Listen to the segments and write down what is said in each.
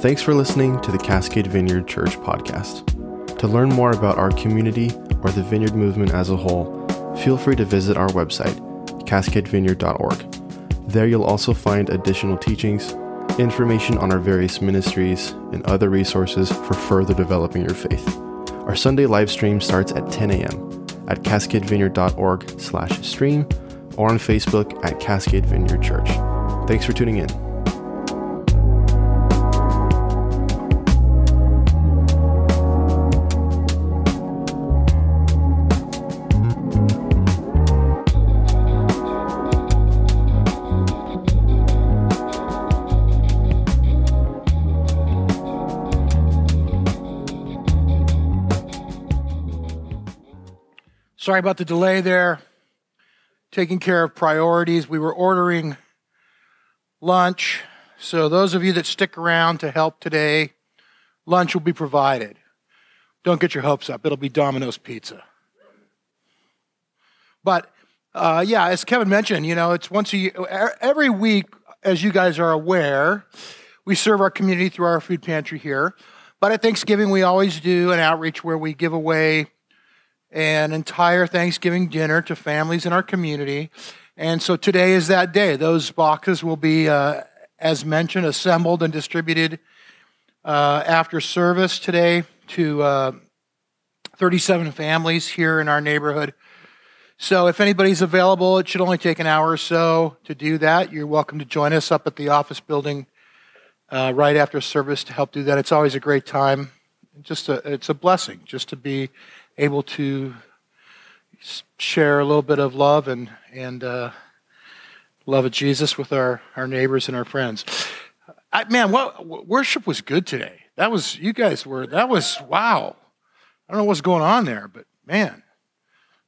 Thanks for listening to the Cascade Vineyard Church podcast. To learn more about our community or the Vineyard movement as a whole, feel free to visit our website, cascadevineyard.org. There you'll also find additional teachings, information on our various ministries, and other resources for further developing your faith. Our Sunday live stream starts at 10 a.m. at cascadevineyard.org slash stream or on Facebook at Cascade Vineyard Church. Thanks for tuning in. Sorry about the delay there. Taking care of priorities. We were ordering lunch. So, those of you that stick around to help today, lunch will be provided. Don't get your hopes up. It'll be Domino's Pizza. But, uh, yeah, as Kevin mentioned, you know, it's once a year, every week, as you guys are aware, we serve our community through our food pantry here. But at Thanksgiving, we always do an outreach where we give away an entire Thanksgiving dinner to families in our community. And so today is that day. Those boxes will be, uh, as mentioned, assembled and distributed uh, after service today to uh, 37 families here in our neighborhood. So if anybody's available, it should only take an hour or so to do that. You're welcome to join us up at the office building uh, right after service to help do that. It's always a great time. Just a, it's a blessing just to be able to share a little bit of love and and uh, love of Jesus with our our neighbors and our friends. I, man, what worship was good today. That was you guys were that was wow. I don't know what's going on there, but man,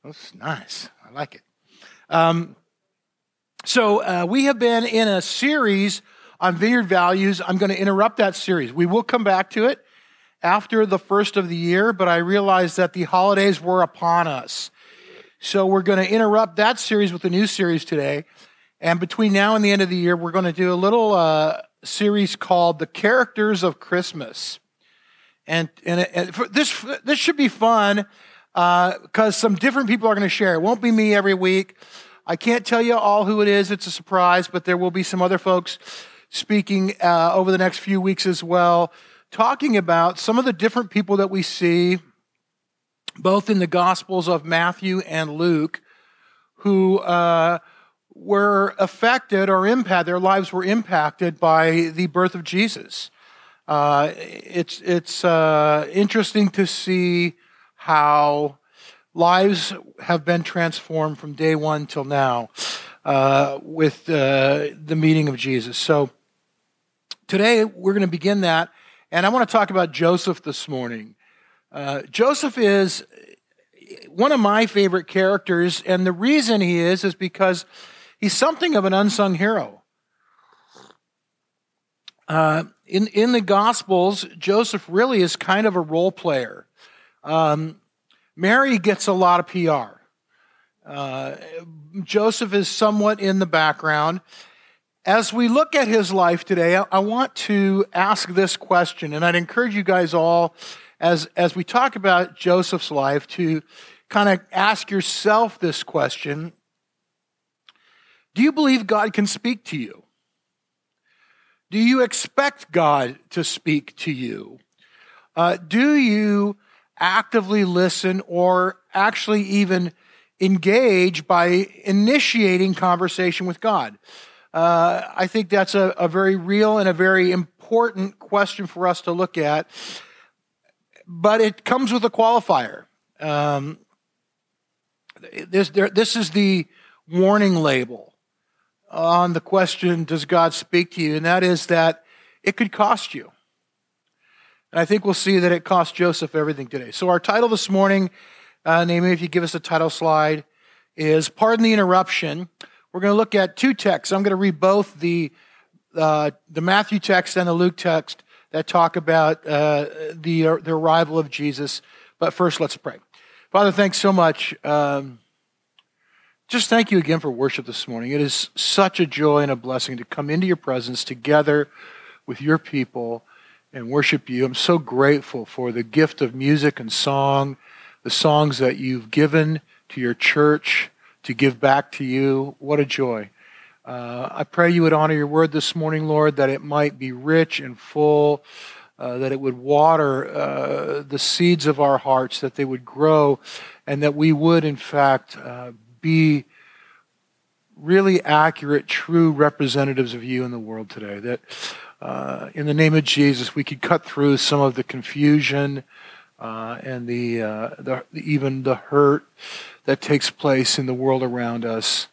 that was nice. I like it. Um, so uh, we have been in a series on vineyard values. I'm going to interrupt that series. We will come back to it after the first of the year, but I realized that the holidays were upon us. So we're going to interrupt that series with a new series today. And between now and the end of the year, we're going to do a little uh, series called The Characters of Christmas. And, and, and this, this should be fun because uh, some different people are going to share. It won't be me every week. I can't tell you all who it is. It's a surprise, but there will be some other folks speaking uh, over the next few weeks as well talking about some of the different people that we see both in the Gospels of Matthew and Luke who uh, were affected or impacted, their lives were impacted by the birth of Jesus. Uh, it's it's uh, interesting to see how lives have been transformed from day one till now uh, with uh, the meeting of Jesus. So today we're going to begin that and I want to talk about Joseph this morning. Uh, Joseph is one of my favorite characters, and the reason he is is because he's something of an unsung hero. Uh, in in the Gospels, Joseph really is kind of a role player. Um, Mary gets a lot of PR. Uh, Joseph is somewhat in the background, as we look at his life today, I want to ask this question, and I'd encourage you guys all, as, as we talk about Joseph's life, to kind of ask yourself this question Do you believe God can speak to you? Do you expect God to speak to you? Uh, do you actively listen or actually even engage by initiating conversation with God? Uh, I think that's a, a very real and a very important question for us to look at. But it comes with a qualifier. Um, this, there, this is the warning label on the question, Does God speak to you? And that is that it could cost you. And I think we'll see that it cost Joseph everything today. So, our title this morning, uh, Naomi, if you give us a title slide, is Pardon the Interruption we're going to look at two texts. I'm going to read both the, uh, the Matthew text and the Luke text that talk about uh, the, uh, the arrival of Jesus. But first, let's pray. Father, thanks so much. Um, just thank you again for worship this morning. It is such a joy and a blessing to come into your presence together with your people and worship you. I'm so grateful for the gift of music and song, the songs that you've given to your church to give back to you. What a joy. Uh, I pray you would honor your word this morning, Lord, that it might be rich and full, uh, that it would water uh, the seeds of our hearts, that they would grow, and that we would, in fact, uh, be really accurate, true representatives of you in the world today. That uh, in the name of Jesus, we could cut through some of the confusion uh, and the, the, even the hurt that takes place in the world around us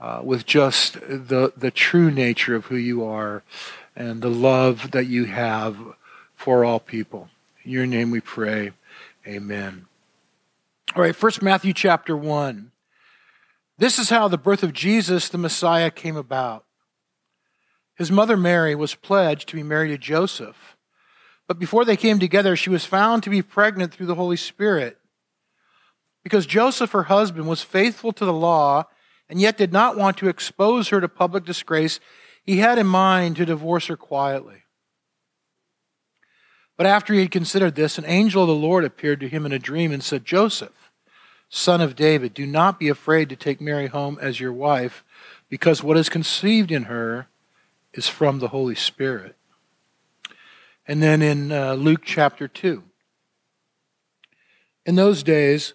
uh, with just the the true nature of who you are and the love that you have for all people. In your name we pray. Amen. All right, first Matthew chapter 1. This is how the birth of Jesus, the Messiah, came about. His mother Mary was pledged to be married to Joseph. But before they came together, she was found to be pregnant through the Holy Spirit. Because Joseph, her husband, was faithful to the law and yet did not want to expose her to public disgrace, he had in mind to divorce her quietly. But after he had considered this, an angel of the Lord appeared to him in a dream and said, Joseph, son of David, do not be afraid to take Mary home as your wife, because what is conceived in her is from the Holy Spirit. And then in uh, Luke chapter 2. In those days,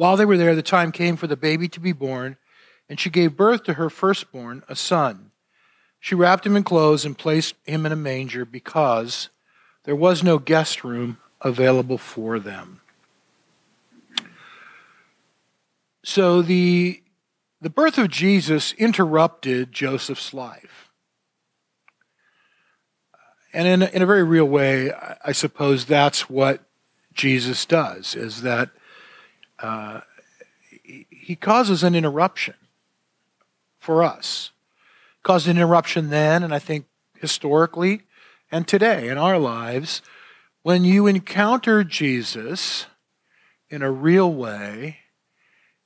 While they were there, the time came for the baby to be born, and she gave birth to her firstborn, a son. She wrapped him in clothes and placed him in a manger because there was no guest room available for them. So the, the birth of Jesus interrupted Joseph's life. And in a, in a very real way, I suppose that's what Jesus does, is that uh, he causes an interruption for us. Caused an interruption then, and I think historically and today in our lives. When you encounter Jesus in a real way,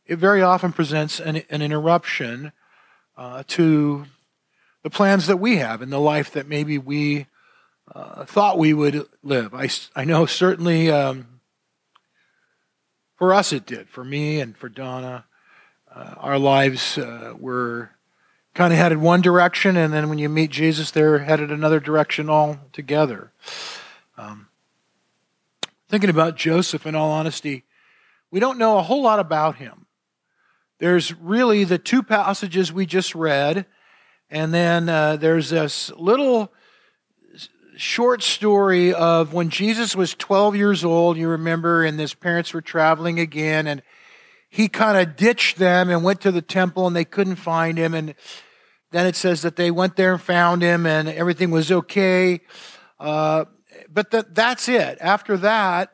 it very often presents an, an interruption uh, to the plans that we have in the life that maybe we uh, thought we would live. I, I know certainly um, for us it did, for me and for Donna. Uh, our lives uh, were kind of headed one direction, and then when you meet Jesus, they're headed another direction altogether. Um, thinking about Joseph, in all honesty, we don't know a whole lot about him. There's really the two passages we just read, and then uh, there's this little short story of when Jesus was 12 years old, you remember, and his parents were traveling again, and he kind of ditched them and went to the temple, and they couldn't find him. And then it says that they went there and found him, and everything was okay. Uh, but that, that's it. After that,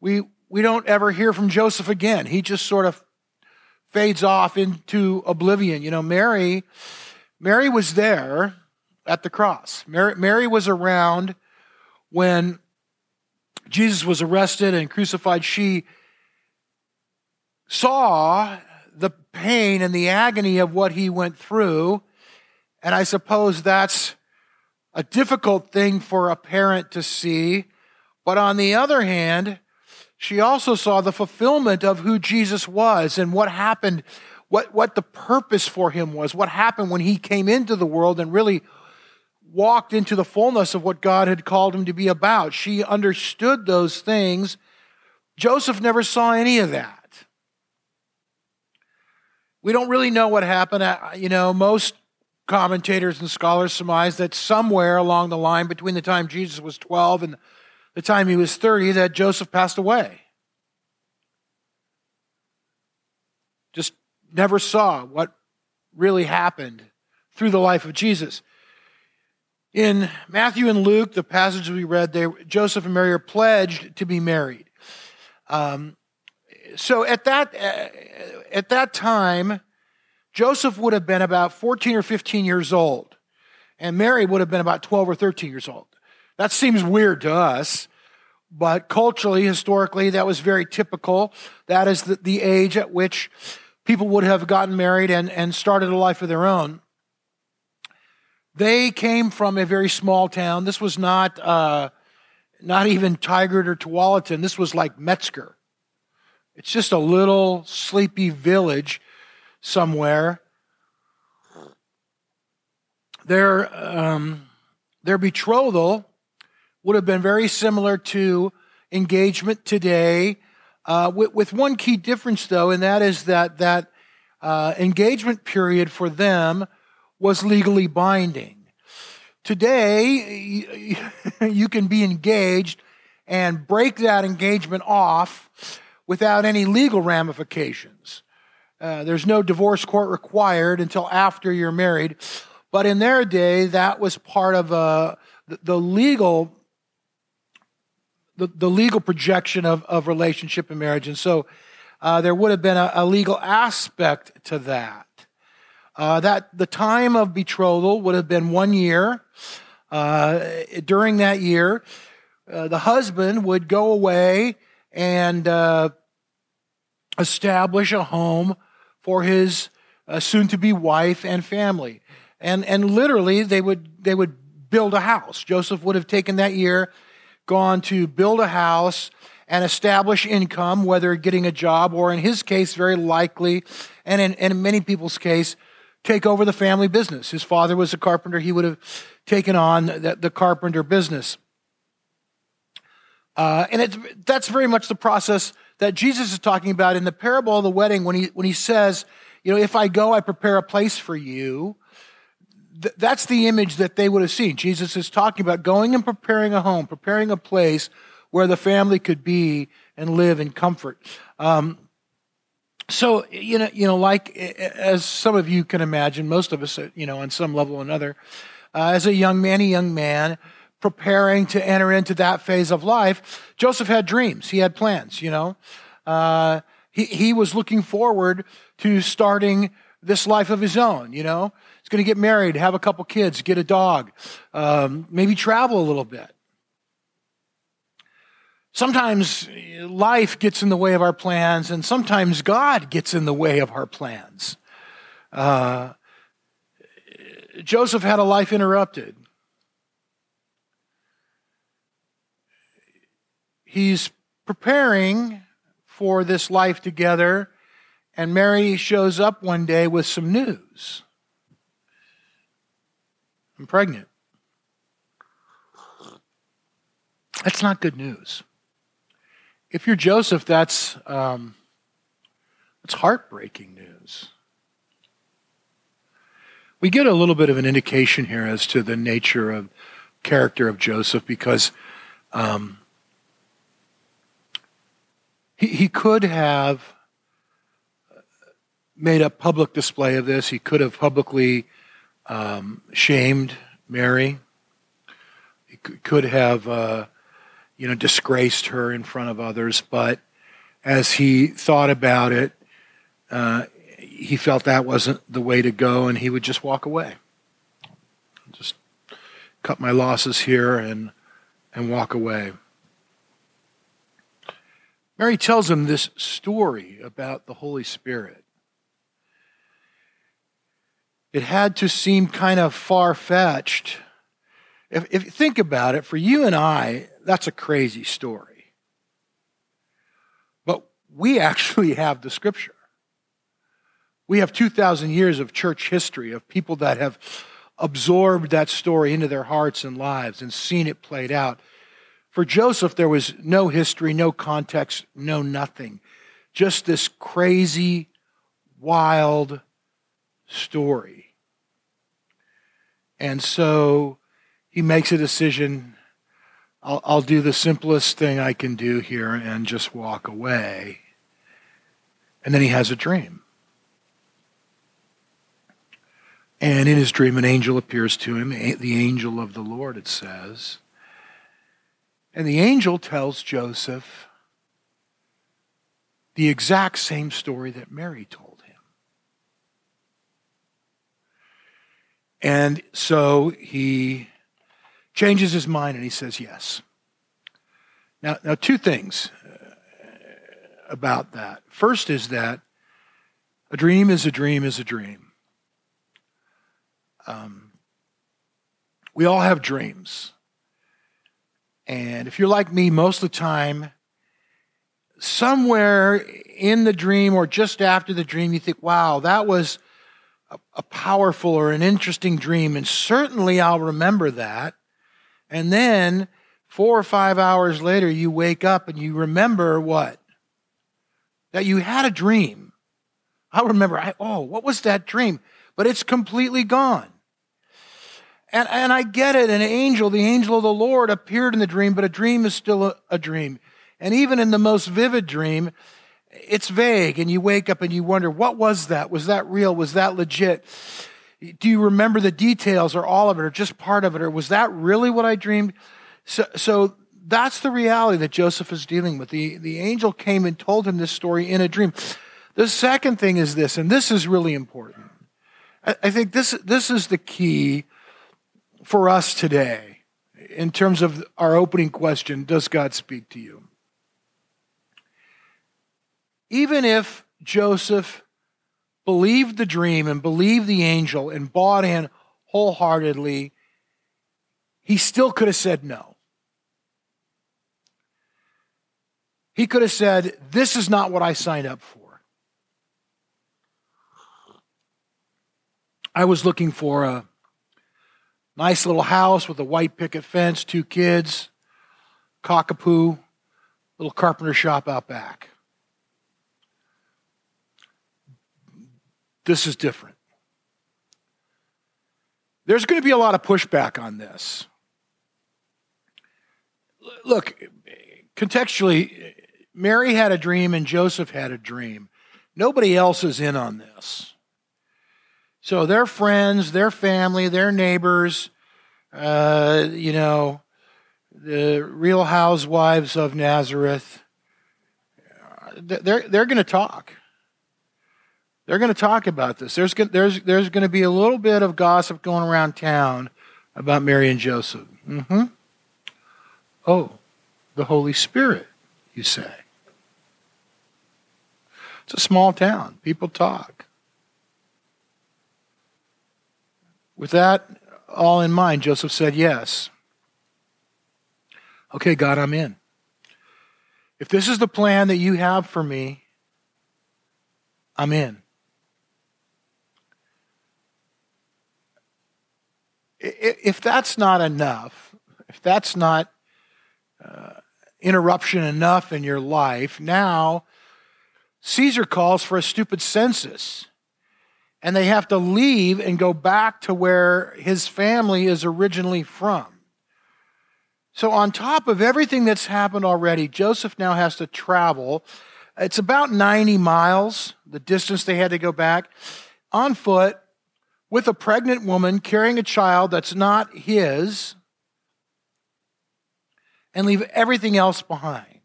we, we don't ever hear from Joseph again. He just sort of fades off into oblivion. You know, Mary, Mary was there at the cross. Mary, Mary was around when Jesus was arrested and crucified. She saw the pain and the agony of what he went through. And I suppose that's a difficult thing for a parent to see. But on the other hand, she also saw the fulfillment of who Jesus was and what happened, what, what the purpose for him was, what happened when he came into the world and really walked into the fullness of what God had called him to be about. She understood those things. Joseph never saw any of that. We don't really know what happened. You know, most commentators and scholars surmise that somewhere along the line between the time Jesus was 12 and the time he was 30 that Joseph passed away. Just never saw what really happened through the life of Jesus. In Matthew and Luke, the passage we read, there, Joseph and Mary are pledged to be married. Um, so at that, uh, at that time, Joseph would have been about 14 or 15 years old, and Mary would have been about 12 or 13 years old. That seems weird to us, but culturally, historically, that was very typical. That is the, the age at which people would have gotten married and, and started a life of their own. They came from a very small town. This was not, uh, not even Tigard or Tualatin. This was like Metzger. It's just a little sleepy village somewhere. Their, um, their betrothal would have been very similar to engagement today, uh, with, with, one key difference, though, and that is that that uh, engagement period for them was legally binding. Today, you can be engaged and break that engagement off without any legal ramifications. Uh, there's no divorce court required until after you're married. But in their day, that was part of uh, the, the, legal the, the legal projection of, of relationship and marriage. And so uh, there would have been a, a legal aspect to that. Uh, that the time of betrothal would have been one year. Uh, during that year, uh, the husband would go away and uh, establish a home for his uh, soon-to-be wife and family. And, and literally, they would, they would build a house. Joseph would have taken that year, gone to build a house and establish income, whether getting a job or in his case, very likely, and in, in many people's case, take over the family business. His father was a carpenter. He would have taken on the, the carpenter business. Uh, and it's, that's very much the process that Jesus is talking about in the parable of the wedding when he, when he says, you know, if I go, I prepare a place for you. Th- that's the image that they would have seen. Jesus is talking about going and preparing a home, preparing a place where the family could be and live in comfort. Um, so you know, you know, like as some of you can imagine, most of us, you know, on some level or another, uh, as a young man, a young man preparing to enter into that phase of life, Joseph had dreams. He had plans. You know, uh, he he was looking forward to starting this life of his own. You know, he's going to get married, have a couple kids, get a dog, um, maybe travel a little bit. Sometimes life gets in the way of our plans, and sometimes God gets in the way of our plans. Uh, Joseph had a life interrupted. He's preparing for this life together, and Mary shows up one day with some news. I'm pregnant. That's not good news if you're Joseph, that's, um, that's heartbreaking news. We get a little bit of an indication here as to the nature of character of Joseph because um, he, he could have made a public display of this. He could have publicly um, shamed Mary. He could have uh, you know, disgraced her in front of others. But as he thought about it, uh, he felt that wasn't the way to go, and he would just walk away. Just cut my losses here and and walk away. Mary tells him this story about the Holy Spirit. It had to seem kind of far fetched. If, if you think about it, for you and I, that's a crazy story. But we actually have the scripture. We have 2,000 years of church history of people that have absorbed that story into their hearts and lives and seen it played out. For Joseph, there was no history, no context, no nothing. Just this crazy, wild story. And so he makes a decision I'll, I'll do the simplest thing I can do here and just walk away. And then he has a dream. And in his dream, an angel appears to him, the angel of the Lord, it says. And the angel tells Joseph the exact same story that Mary told him. And so he changes his mind and he says yes. Now, now two things uh, about that. First is that a dream is a dream is a dream. Um, we all have dreams. And if you're like me, most of the time, somewhere in the dream or just after the dream, you think, wow, that was a, a powerful or an interesting dream. And certainly I'll remember that. And then four or five hours later, you wake up and you remember what? That you had a dream. I remember, I, oh, what was that dream? But it's completely gone. And, and I get it. An angel, the angel of the Lord, appeared in the dream, but a dream is still a, a dream. And even in the most vivid dream, it's vague, and you wake up and you wonder, what was that? Was that real? Was that legit? Do you remember the details or all of it or just part of it? Or was that really what I dreamed? So, so that's the reality that Joseph is dealing with. The, the angel came and told him this story in a dream. The second thing is this, and this is really important. I, I think this, this is the key for us today in terms of our opening question Does God speak to you? Even if Joseph believed the dream and believed the angel and bought in wholeheartedly, he still could have said no. He could have said, This is not what I signed up for. I was looking for a nice little house with a white picket fence, two kids, cockapoo, little carpenter shop out back. This is different. There's going to be a lot of pushback on this. Look, contextually, Mary had a dream and Joseph had a dream. Nobody else is in on this. So their friends, their family, their neighbors, uh, you know, the real housewives of Nazareth, they're, they're going to talk. They're going to talk about this. There's, there's, there's going to be a little bit of gossip going around town about Mary and Joseph. Mm-hmm. Oh, the Holy Spirit, you say. It's a small town. People talk. With that all in mind, Joseph said yes. Okay, God, I'm in. If this is the plan that you have for me, I'm in. If that's not enough, if that's not uh, interruption enough in your life, now Caesar calls for a stupid census. And they have to leave and go back to where his family is originally from. So, on top of everything that's happened already, Joseph now has to travel. It's about 90 miles, the distance they had to go back, on foot with a pregnant woman carrying a child that's not his and leave everything else behind.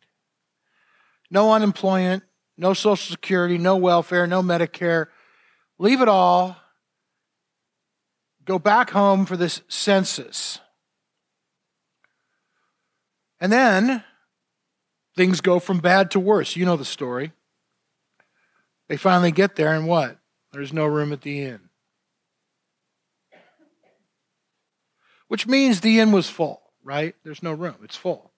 No unemployment, no Social Security, no welfare, no Medicare. Leave it all. Go back home for this census. And then things go from bad to worse. You know the story. They finally get there, and what? There's no room at the inn. Which means the inn was full, right? There's no room, it's full.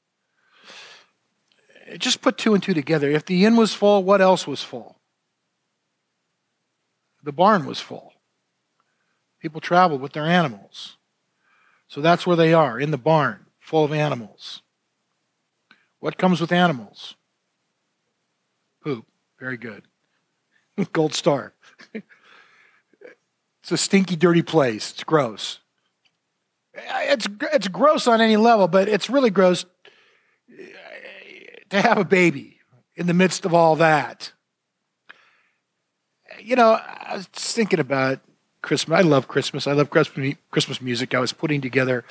Just put two and two together. If the inn was full, what else was full? The barn was full. People traveled with their animals. So that's where they are, in the barn, full of animals. What comes with animals? Poop. Very good. Gold star. it's a stinky, dirty place. It's gross it's it's gross on any level, but it's really gross to have a baby in the midst of all that. You know, I was thinking about Christmas. I love Christmas. I love Christmas music. I was putting together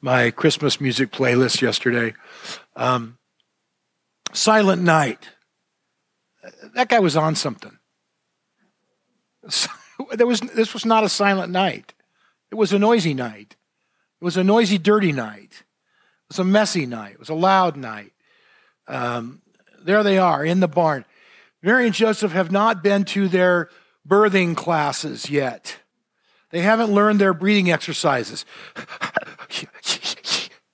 my Christmas music playlist yesterday. Um, Silent Night. That guy was on something. There was, this was not a silent night. It was a noisy night. It was a noisy, dirty night. It was a messy night. It was a loud night. Um, there they are in the barn. Mary and Joseph have not been to their birthing classes yet. They haven't learned their breathing exercises.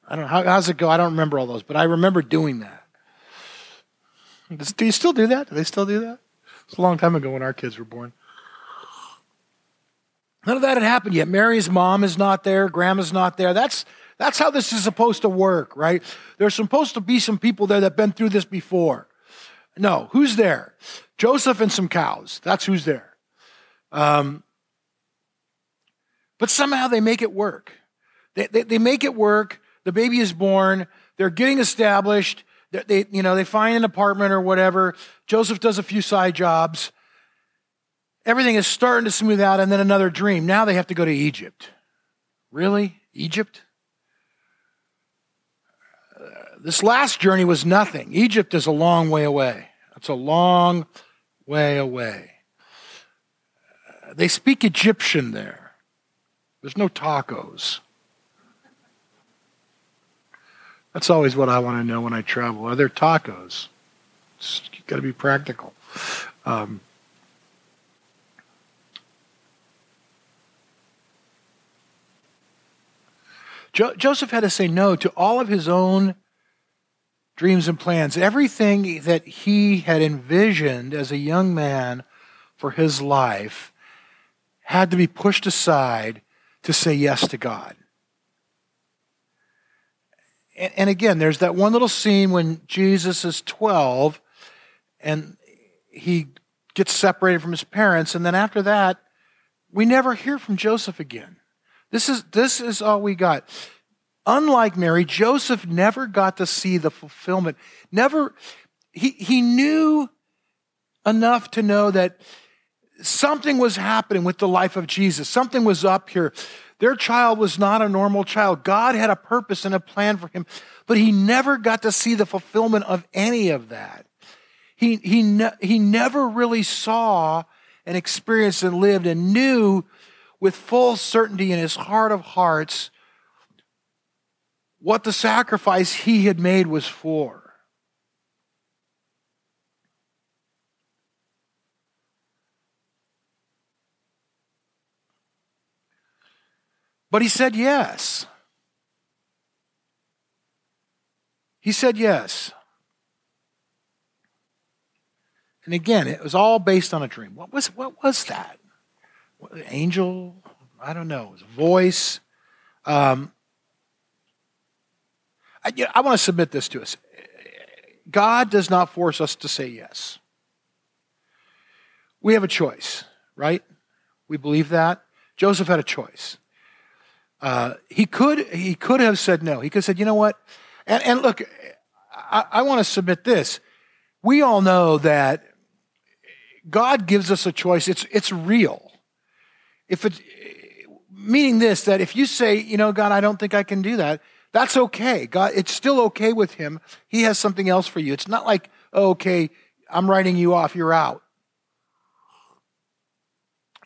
I don't know. How, how's it go? I don't remember all those, but I remember doing that. Do you still do that? Do they still do that? It's a long time ago when our kids were born. None of that had happened yet. Mary's mom is not there. Grandma's not there. That's, that's how this is supposed to work, right? There's supposed to be some people there that have been through this before. No, who's there? Joseph and some cows. That's who's there. Um, but somehow they make it work. They, they, they, make it work. The baby is born. They're getting established. They, they, you know, they find an apartment or whatever. Joseph does a few side jobs. Everything is starting to smooth out, and then another dream. Now they have to go to Egypt. Really? Egypt? Uh, this last journey was nothing. Egypt is a long way away. It's a long way away. They speak Egyptian there. There's no tacos. That's always what I want to know when I travel. Are there tacos? You've got to be practical. Um, jo- Joseph had to say no to all of his own dreams and plans. Everything that he had envisioned as a young man for his life had to be pushed aside to say yes to God. And, and again, there's that one little scene when Jesus is 12 and he gets separated from his parents. And then after that, we never hear from Joseph again. This is, this is all we got. Unlike Mary, Joseph never got to see the fulfillment. Never, he, he knew enough to know that something was happening with the life of Jesus. Something was up here. Their child was not a normal child. God had a purpose and a plan for him, but he never got to see the fulfillment of any of that. He, he, ne- he never really saw and experienced and lived and knew with full certainty in his heart of hearts what the sacrifice he had made was for. But he said yes. He said yes. And again, it was all based on a dream. What was, what was that? Angel? I don't know. Voice. Um, I, you know, I want to submit this to us. God does not force us to say yes. We have a choice, right? We believe that. Joseph had a choice. Uh, he could he could have said no. He could have said, you know what? And, and look, I, I want to submit this. We all know that God gives us a choice. It's it's real. If it meaning this that if you say, you know, God, I don't think I can do that, that's okay. God, it's still okay with him. He has something else for you. It's not like, oh, okay, I'm writing you off, you're out.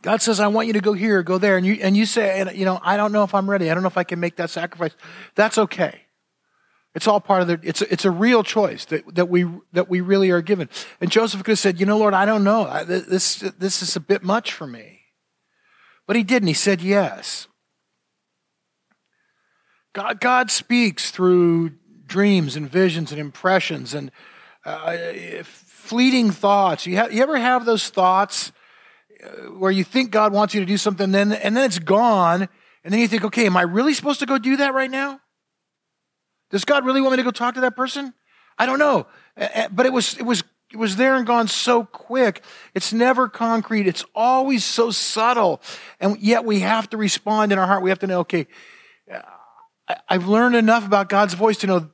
God says, I want you to go here, go there. And you, and you say, and, you know, I don't know if I'm ready. I don't know if I can make that sacrifice. That's okay. It's all part of the, it's a, it's a real choice that, that we, that we really are given. And Joseph could have said, you know, Lord, I don't know. This, this is a bit much for me. But he didn't. He said yes. God, God speaks through dreams and visions and impressions and uh, fleeting thoughts. You, have, you ever have those thoughts where you think God wants you to do something, then, and then it's gone, and then you think, okay, am I really supposed to go do that right now? Does God really want me to go talk to that person? I don't know. But it was, it was, it was there and gone so quick. It's never concrete. It's always so subtle. And yet we have to respond in our heart. We have to know, okay, I've learned enough about God's voice to know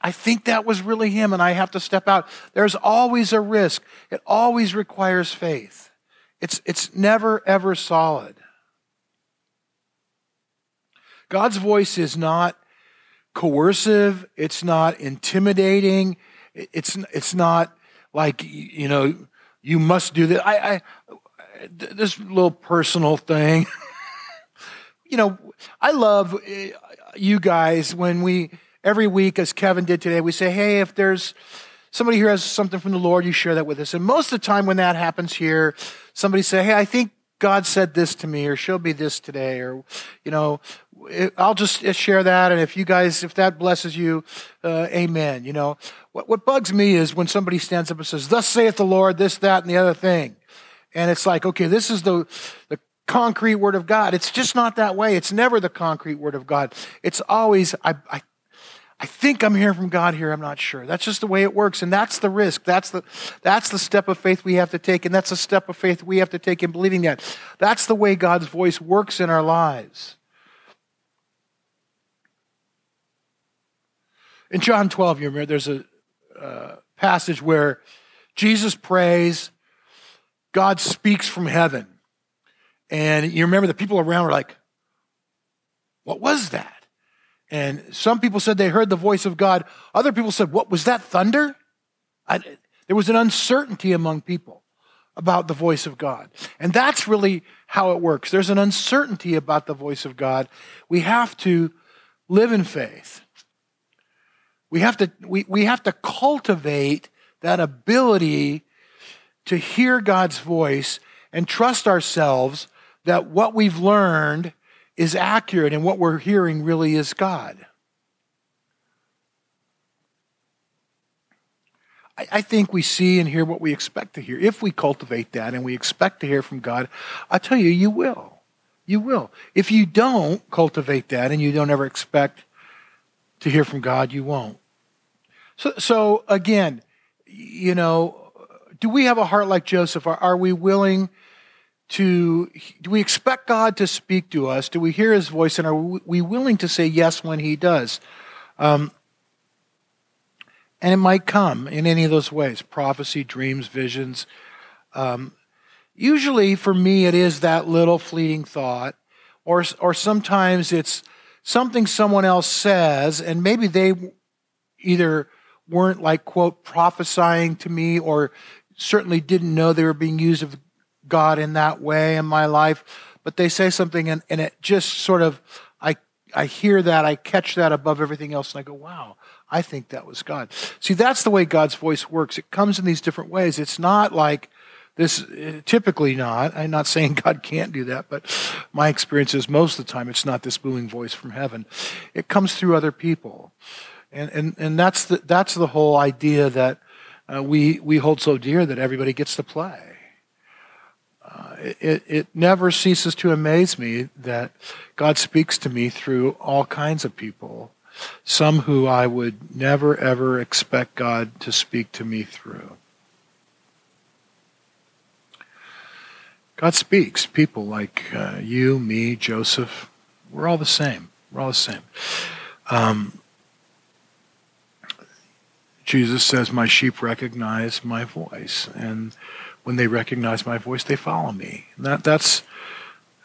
I think that was really him and I have to step out. There's always a risk. It always requires faith. It's, it's never, ever solid. God's voice is not coercive, it's not intimidating, it's, it's not like, you know, you must do that. I, I this little personal thing. you know, I love eh, you guys when we, every week, as Kevin did today, we say, hey, if there's somebody here has something from the Lord, you share that with us. And most of the time when that happens here, somebody say, hey, I think God said this to me, or she'll be this today, or, you know, I'll just share that. And if you guys, if that blesses you, uh, amen. You know, what, what bugs me is when somebody stands up and says, thus saith the Lord, this, that, and the other thing. And it's like, okay, this is the, the concrete word of God. It's just not that way. It's never the concrete word of God. It's always, I, I, I think I'm hearing from God here. I'm not sure. That's just the way it works. And that's the risk. That's the, that's the step of faith we have to take. And that's a step of faith we have to take in believing that. That's the way God's voice works in our lives. In John 12, you remember, there's a uh, passage where Jesus prays God speaks from heaven. And you remember the people around were like, What was that? And some people said they heard the voice of God. Other people said, What was that thunder? I, there was an uncertainty among people about the voice of God. And that's really how it works. There's an uncertainty about the voice of God. We have to live in faith. We have to, we, we have to cultivate that ability to hear God's voice and trust ourselves that what we've learned is accurate and what we're hearing really is God. I, I think we see and hear what we expect to hear. If we cultivate that and we expect to hear from God, I tell you, you will. You will. If you don't cultivate that and you don't ever expect to hear from God, you won't. So, so again, you know, do we have a heart like Joseph? Are, are we willing to, do we expect God to speak to us? Do we hear his voice? And are we willing to say yes when he does? Um, and it might come in any of those ways prophecy, dreams, visions. Um, usually for me, it is that little fleeting thought, or, or sometimes it's something someone else says, and maybe they either weren't like, quote, prophesying to me or certainly didn't know they were being used of God in that way in my life, but they say something and, and it just sort of, I, I hear that, I catch that above everything else, and I go, wow, I think that was God. See, that's the way God's voice works. It comes in these different ways. It's not like this, typically not. I'm not saying God can't do that, but my experience is most of the time it's not this booming voice from heaven. It comes through other people. And, and, and that's, the, that's the whole idea that uh, we, we hold so dear that everybody gets to play. It, it never ceases to amaze me that God speaks to me through all kinds of people, some who I would never ever expect God to speak to me through. God speaks. People like uh, you, me, Joseph, we're all the same. We're all the same. Um, Jesus says, My sheep recognize my voice. And when they recognize my voice, they follow me. And that, that's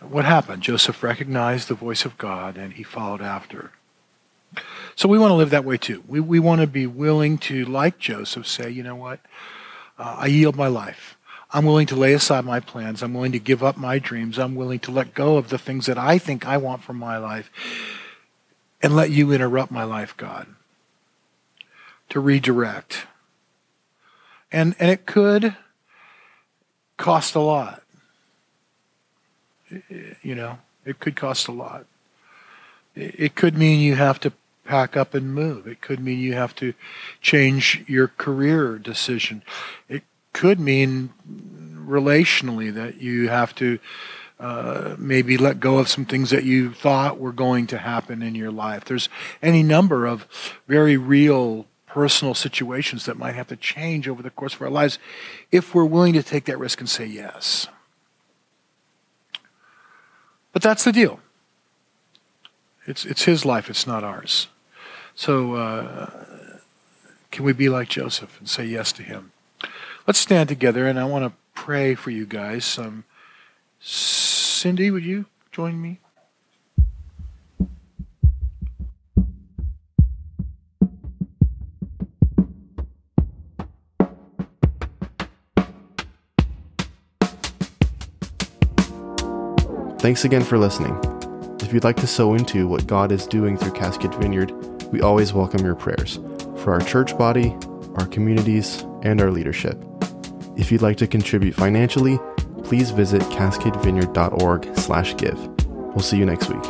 what happened. Joseph recognized the voice of God and he followed after. So we want to live that way too. We, we want to be willing to, like Joseph, say, you know what? Uh, I yield my life. I'm willing to lay aside my plans. I'm willing to give up my dreams. I'm willing to let go of the things that I think I want from my life and let you interrupt my life, God to redirect. And, and it could cost a lot. You know, it could cost a lot. It could mean you have to pack up and move. It could mean you have to change your career decision. It could mean relationally that you have to uh, maybe let go of some things that you thought were going to happen in your life. There's any number of very real personal situations that might have to change over the course of our lives if we're willing to take that risk and say yes. But that's the deal. It's, it's his life, it's not ours. So, uh, can we be like Joseph and say yes to him? Let's stand together, and I want to pray for you guys. Um, Cindy, would you join me? Thanks again for listening. If you'd like to sow into what God is doing through Cascade Vineyard, we always welcome your prayers for our church body, our communities, and our leadership. If you'd like to contribute financially, please visit cascadevineyard.org/give. We'll see you next week.